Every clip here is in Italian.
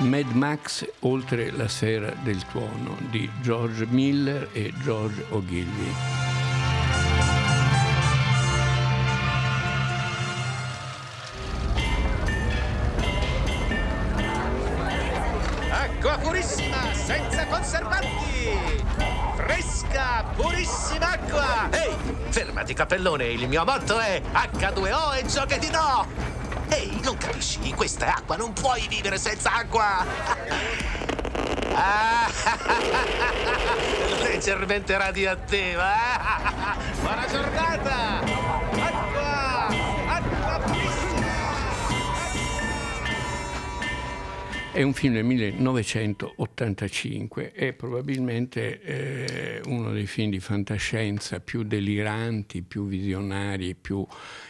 Mad Max oltre la sera del tuono di George Miller e George Ogilvy. Acqua purissima, senza conservanti! Fresca, purissima acqua! Ehi, fermati cappellone, il mio motto è H2O e ciò che ti do! Ehi, non capisci? Questa è acqua, non puoi vivere senza acqua! Leggermente radioattiva! Buona giornata! È un film del 1985, è probabilmente eh, uno dei film di fantascienza più deliranti, più visionari, più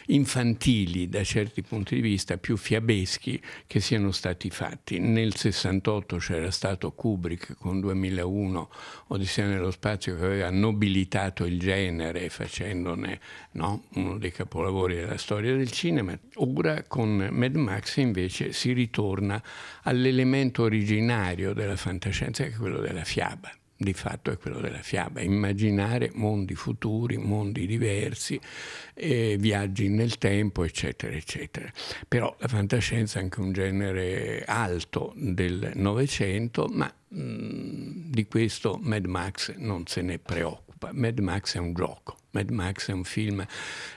infantili da certi punti di vista, più fiabeschi che siano stati fatti. Nel 68 c'era stato Kubrick con 2001, Odissea nello spazio, che aveva nobilitato il genere facendone no, uno dei capolavori della storia del cinema. Ora con Mad Max invece si ritorna all'elemento originario della fantascienza, è quello della fiaba di fatto è quello della fiaba, immaginare mondi futuri, mondi diversi, eh, viaggi nel tempo, eccetera, eccetera. Però la fantascienza è anche un genere alto del Novecento, ma mh, mm, di questo Mad Max non se ne preoccupa. Mad Max è un gioco. Mad Max è un film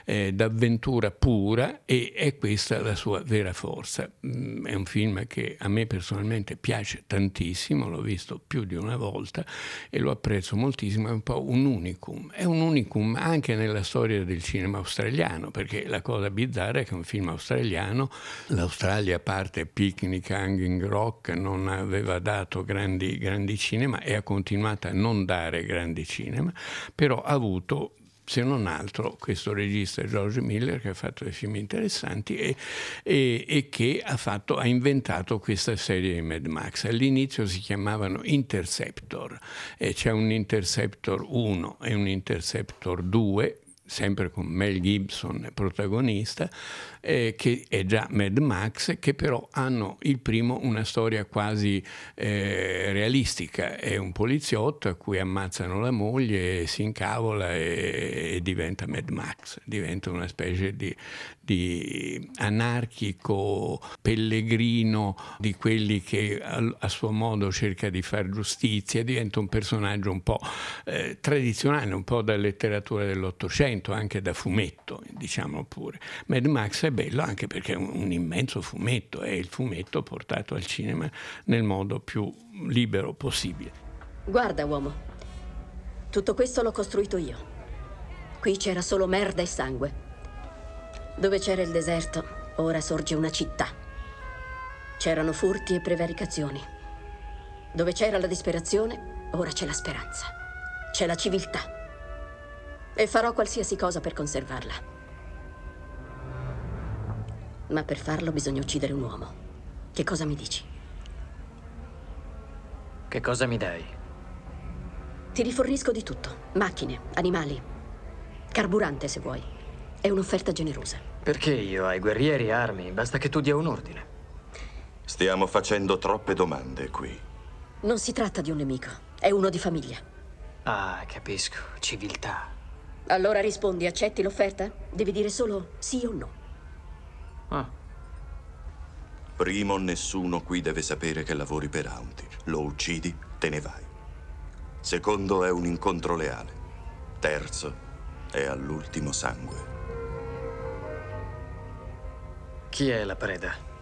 eh, d'avventura pura e è questa la sua vera forza. Mm, è un film che a me personalmente piace tantissimo, l'ho visto più di una volta e lo apprezzo moltissimo, è un po' un unicum. È un unicum anche nella storia del cinema australiano, perché la cosa bizzarra è che è un film australiano, l'Australia a parte Picnic, Hanging Rock, non aveva dato grandi, grandi cinema e ha continuato a non dare grandi cinema, però ha avuto se non altro questo regista George Miller che ha fatto dei film interessanti e, e, e che ha, fatto, ha, inventato questa serie di Mad Max. All'inizio si chiamavano Interceptor, e c'è un Interceptor 1 e un Interceptor 2 sempre con Mel Gibson protagonista, eh, che è già Mad Max, che però hanno il primo una storia quasi eh, realistica. È un poliziotto a cui ammazzano la moglie, si incavola e, e diventa Mad Max, diventa una specie di, di anarchico pellegrino di quelli che a, a, suo modo cerca di fare giustizia, diventa un personaggio un po' eh, tradizionale, un po' da letteratura dell'Ottocento, anche da fumetto, diciamo pure. Mad Max è bello anche perché è un, un immenso fumetto, è il fumetto portato al cinema nel modo più libero possibile. Guarda, uomo, tutto questo l'ho costruito io. Qui c'era solo merda e sangue. Dove c'era il deserto, ora sorge una città. C'erano furti e prevaricazioni. Dove c'era la disperazione, ora c'è la speranza. C'è la civiltà. E farò qualsiasi cosa per conservarla. Ma per farlo bisogna uccidere un uomo. Che cosa mi dici? Che cosa mi dai? Ti rifornisco di tutto. Macchine, animali, carburante se vuoi. È un'offerta generosa. Perché io ai guerrieri armi? Basta che tu dia un ordine. Stiamo facendo troppe domande qui. Non si tratta di un nemico, è uno di famiglia. Ah, capisco. Civiltà. Allora rispondi, accetti l'offerta? Devi dire solo sì o no. Ah. Primo, nessuno qui deve sapere che lavori per Auntie. Lo uccidi, te ne vai. Secondo, è un incontro leale. Terzo, è all'ultimo sangue. Chi è la preda?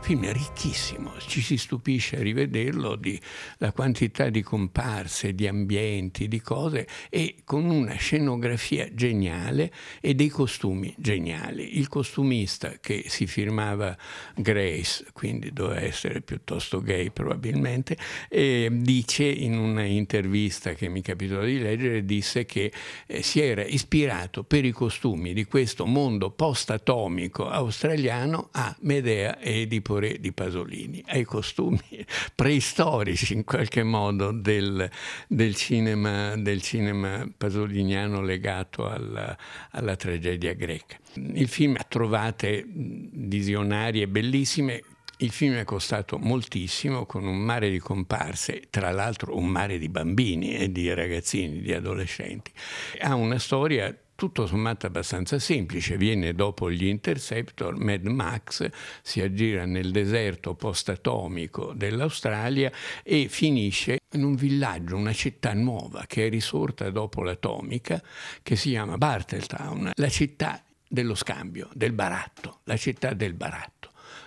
Film ricchissimo, ci si stupisce a rivederlo di la quantità di comparse, di ambienti, di cose e con una scenografia geniale e dei costumi geniali. Il costumista che si firmava Grace, quindi doveva essere piuttosto gay probabilmente, dice in un'intervista che mi capitò di leggere, disse che eh, si era ispirato per i costumi di questo mondo post-atomico australiano a Medea e di Poré di Pasolini, ai costumi preistorici in qualche modo del, del, cinema, del cinema, pasoliniano legato alla, alla tragedia greca. Il film ha trovate visionarie bellissime Il film è costato moltissimo con un mare di comparse, tra l'altro un mare di bambini e di ragazzini, di adolescenti. Ha una storia tutto sommato abbastanza semplice, viene dopo gli Interceptor, Mad Max si aggira nel deserto post-atomico dell'Australia e finisce in un villaggio, una città nuova che è risorta dopo l'atomica, che si chiama Barteltown, la città dello scambio, del baratto, la città del baratto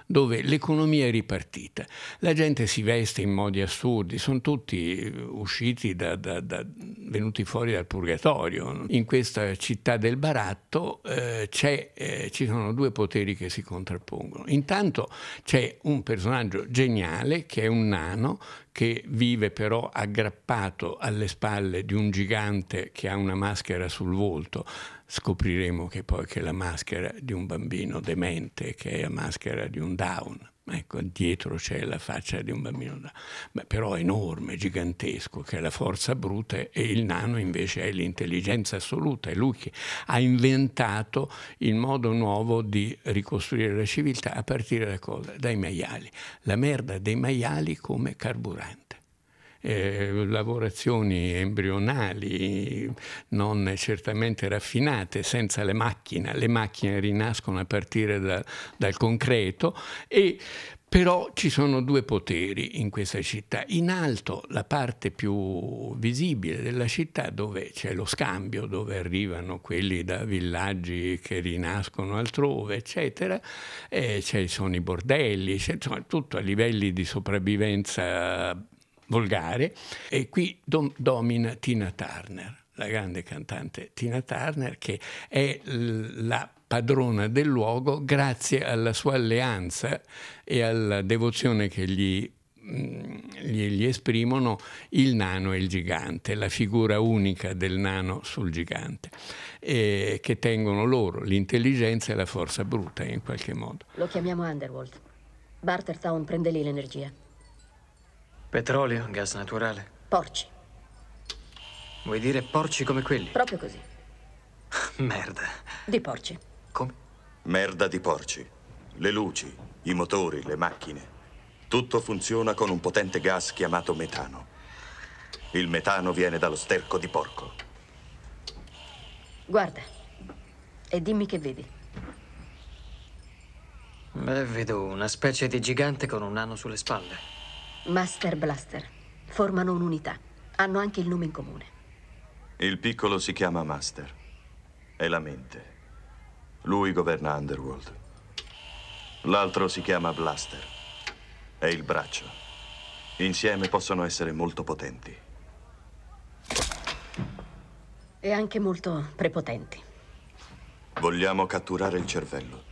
dove l'economia è ripartita. La gente si veste in modi assurdi, sono tutti eh, usciti da, da, da, venuti fuori dal purgatorio. In questa città del baratto eh, eh, ci sono due poteri che si contrappongono. Intanto c'è un personaggio geniale che è un nano che vive però aggrappato alle spalle di un gigante che ha una maschera sul volto scopriremo che poi che la maschera di un bambino demente, che è la maschera di un down. Ecco, dietro c'è la faccia di un bambino, Beh, però enorme, gigantesco, che è la forza bruta e il nano invece è l'intelligenza assoluta. È lui che ha inventato il modo nuovo di ricostruire la civiltà a partire da cosa? Dai maiali. La merda dei maiali come carburante eh, lavorazioni embrionali non certamente raffinate, senza le macchine. Le macchine rinascono a partire da, dal concreto e però ci sono due poteri in questa città. In alto la parte più visibile della città dove c'è lo scambio, dove arrivano quelli da villaggi che rinascono altrove, eccetera, e ci sono i bordelli, c'è insomma, tutto a livelli di sopravvivenza volgare e qui dom- domina Tina Turner, la grande cantante Tina Turner che è la padrona del luogo grazie alla sua alleanza e alla devozione che gli mm, gli, esprimono il nano e il gigante, la figura unica del nano sul gigante, eh, che tengono loro l'intelligenza e la forza bruta in qualche modo. Lo chiamiamo Underworld. Bartertown prende lì l'energia. Petrolio, gas naturale. Porci. Vuoi dire porci come quelli? Proprio così. Merda. Di porci. Come? Merda di porci. Le luci, i motori, le macchine. Tutto funziona con un potente gas chiamato metano. Il metano viene dallo sterco di porco. Guarda. E dimmi che vedi. Beh, vedo una specie di gigante con un nano sulle spalle. Master Blaster. Formano un'unità. Hanno anche il nome in comune. Il piccolo si chiama Master. È la mente. Lui governa Underworld. L'altro si chiama Blaster. È il braccio. Insieme possono essere molto potenti. E anche molto prepotenti. Vogliamo catturare il cervello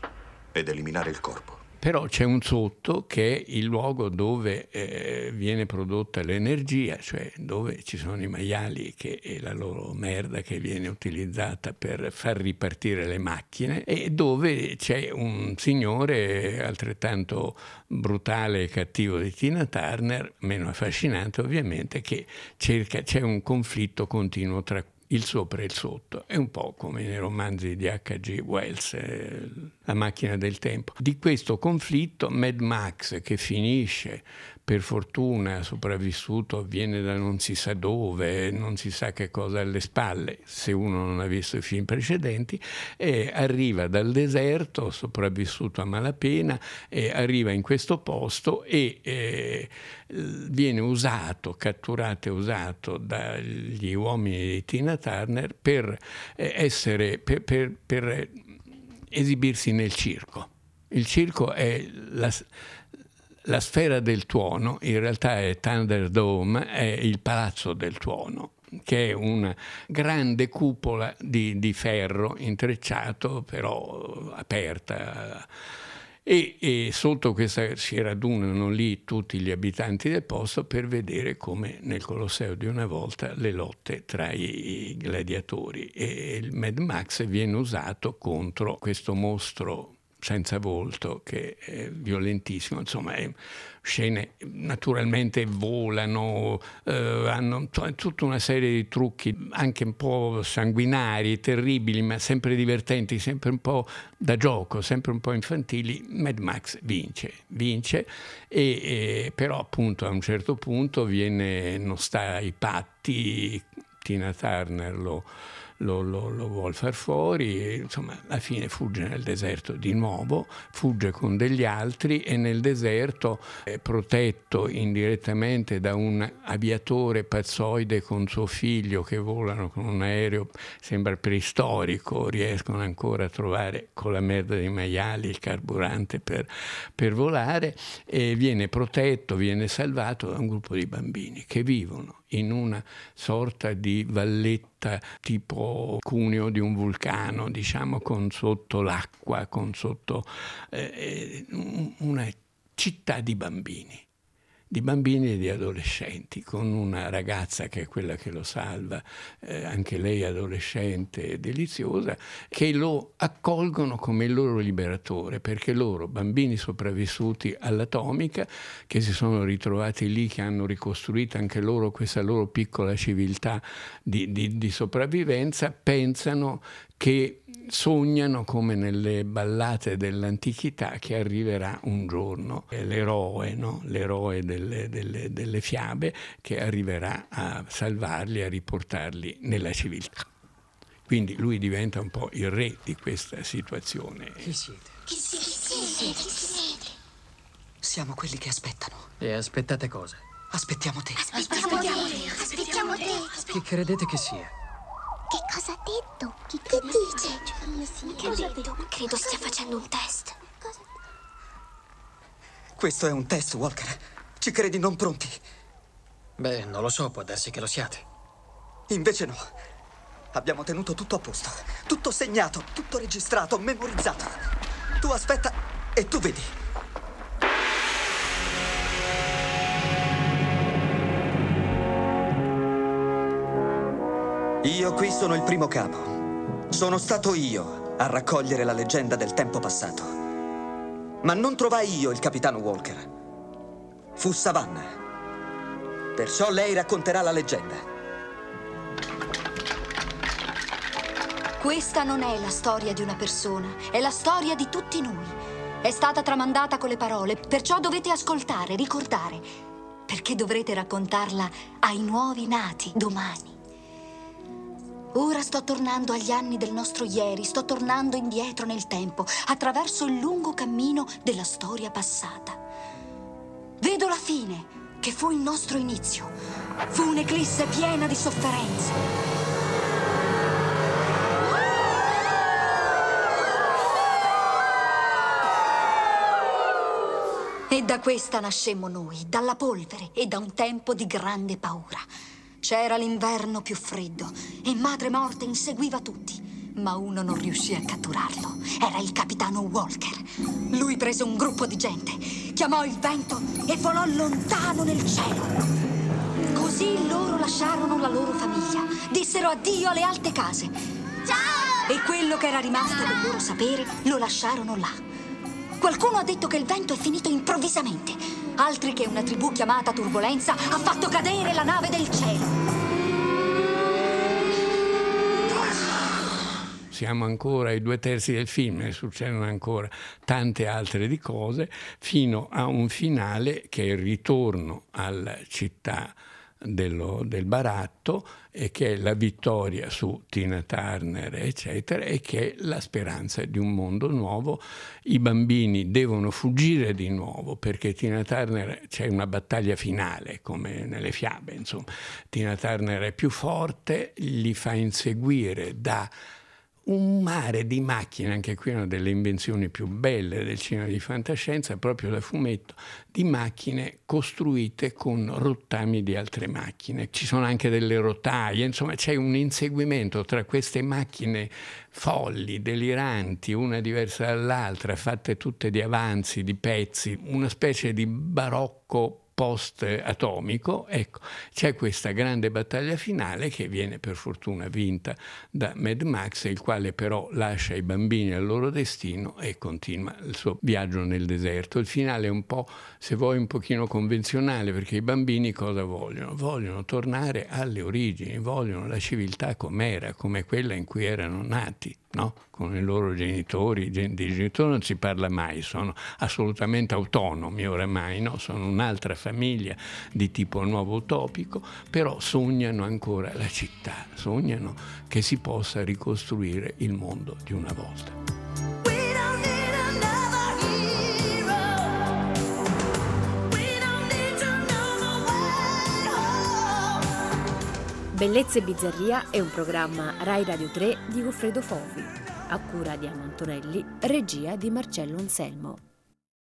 ed eliminare il corpo. Però c'è un sotto che è il luogo dove eh, viene prodotta l'energia, cioè dove ci sono i maiali che è la loro merda che viene utilizzata per far ripartire le macchine e dove c'è un signore altrettanto brutale e cattivo di Tina Turner, meno affascinante ovviamente, che cerca, c'è un conflitto continuo tra il sopra e il sotto. È un po' come nei romanzi di H.G. Wells, eh, La macchina del tempo. Di questo conflitto Mad Max che finisce per fortuna sopravvissuto viene da non si sa dove, non si sa che cosa alle spalle, se uno non ha visto i film precedenti, e arriva dal deserto, sopravvissuto a malapena, arriva in questo posto e eh, viene usato, catturato e usato dagli uomini di Tina Turner per, eh, essere, per, per, per esibirsi nel circo. Il circo è la, la sfera del tuono in realtà è Thunderdome, è il palazzo del tuono che è una grande cupola di, di ferro intrecciato, però aperta. E, e, sotto questa si radunano lì tutti gli abitanti del posto per vedere come nel Colosseo di una volta le lotte tra i gladiatori e il Mad Max viene usato contro questo mostro senza volto che è violentissimo, insomma è scene naturalmente volano, eh, hanno tutta una serie di trucchi anche un po' sanguinari, terribili, ma sempre divertenti, sempre un po' da gioco, sempre un po' infantili. Mad Max vince, vince e, e però appunto a un certo punto viene, non sta ai patti, Tina Turner lo lo, lo, lo vuole far fuori e insomma alla fine fugge nel deserto di nuovo, fugge con degli altri e nel deserto è protetto indirettamente da un aviatore pazzoide con suo figlio che volano con un aereo, sembra preistorico, riescono ancora a trovare con la merda dei maiali il carburante per, per volare e viene protetto, viene salvato da un gruppo di bambini che vivono in una sorta di valletta tipo cuneo di un vulcano, diciamo con sotto l'acqua, con sotto eh, eh una città di bambini di bambini e di adolescenti, con una ragazza che è quella che lo salva, eh, anche lei adolescente deliziosa, che lo accolgono come il loro liberatore, perché loro, bambini sopravvissuti all'atomica, che si sono ritrovati lì, che hanno ricostruito anche loro questa loro piccola civiltà di, di, di sopravvivenza, pensano che sognano come nelle ballate dell'antichità che arriverà un giorno l'eroe, no? l'eroe delle, delle, delle fiabe che arriverà a salvarli, a riportarli nella civiltà. Quindi lui diventa un po' il re di questa situazione. Chi siete? Chi siete? Chi siete? Chi siete? Siamo quelli che aspettano. E aspettate cosa? Aspettiamo te. Aspettiamo te. Aspettiamo te. Chi credete che sia? Che cosa ha detto? Chi che dice? Che ha detto? Credo stia facendo un test. Questo è un test, Walker. Ci credi non pronti? Beh, non lo so, può darsi che lo siate. Invece no. Abbiamo tenuto tutto a posto. Tutto segnato, tutto registrato, memorizzato. Tu aspetta e tu vedi. Io qui sono il primo capo. Sono stato io a raccogliere la leggenda del tempo passato. Ma non trovai io il capitano Walker. Fu Savannah. Perciò lei racconterà la leggenda. Questa non è la storia di una persona, è la storia di tutti noi. È stata tramandata con le parole, perciò dovete ascoltare, ricordare, perché dovrete raccontarla ai nuovi nati domani. Ora sto tornando agli anni del nostro ieri, sto tornando indietro nel tempo, attraverso il lungo cammino della storia passata. Vedo la fine, che fu il nostro inizio. Fu un'eclisse piena di sofferenze. E da questa nascemmo noi, dalla polvere e da un tempo di grande paura. C'era l'inverno più freddo e Madre Morte inseguiva tutti, ma uno non riuscì a catturarlo. Era il capitano Walker. Lui prese un gruppo di gente, chiamò il vento e volò lontano nel cielo. Così loro lasciarono la loro famiglia, dissero addio alle alte case. Ciao! E quello che era rimasto del loro sapere lo lasciarono là. Qualcuno ha detto che il vento è finito improvvisamente altri che una tribù chiamata Turbolenza ha fatto cadere la nave del cielo. siamo ancora ai due terzi del film e succedono ancora tante altre di cose, fino a un finale che è il ritorno alla città dello, del baratto e che è la vittoria su Tina Turner, eccetera, e che è la speranza di un mondo nuovo. I bambini devono fuggire di nuovo perché Tina Turner c'è una battaglia finale, come nelle fiabe, insomma. Tina Turner è più forte, li fa inseguire da un mare di macchine, anche qui una delle invenzioni più belle del cinema di fantascienza, proprio da fumetto, di macchine costruite con rottami di altre macchine. Ci sono anche delle rotaie, insomma c'è un inseguimento tra queste macchine folli, deliranti, una diversa dall'altra, fatte tutte di avanzi, di pezzi, una specie di barocco post-atomico, ecco, c'è questa grande battaglia finale che viene per fortuna vinta da Mad Max, il quale però lascia i bambini al loro destino e continua il suo viaggio nel deserto. Il finale è un po', se vuoi, un pochino convenzionale, perché i bambini cosa vogliono? Vogliono tornare alle origini, vogliono la civiltà com'era, come quella in cui erano nati no? con i loro genitori, di genitori non si parla mai, sono assolutamente autonomi oramai, no? sono un'altra famiglia di tipo nuovo utopico, però sognano ancora la città, sognano che si possa ricostruire il mondo di una volta. Bellezza e Bizzarria è un programma Rai Radio 3 di Goffredo Fovi, a cura di Anna Antonelli, regia di Marcello Anselmo.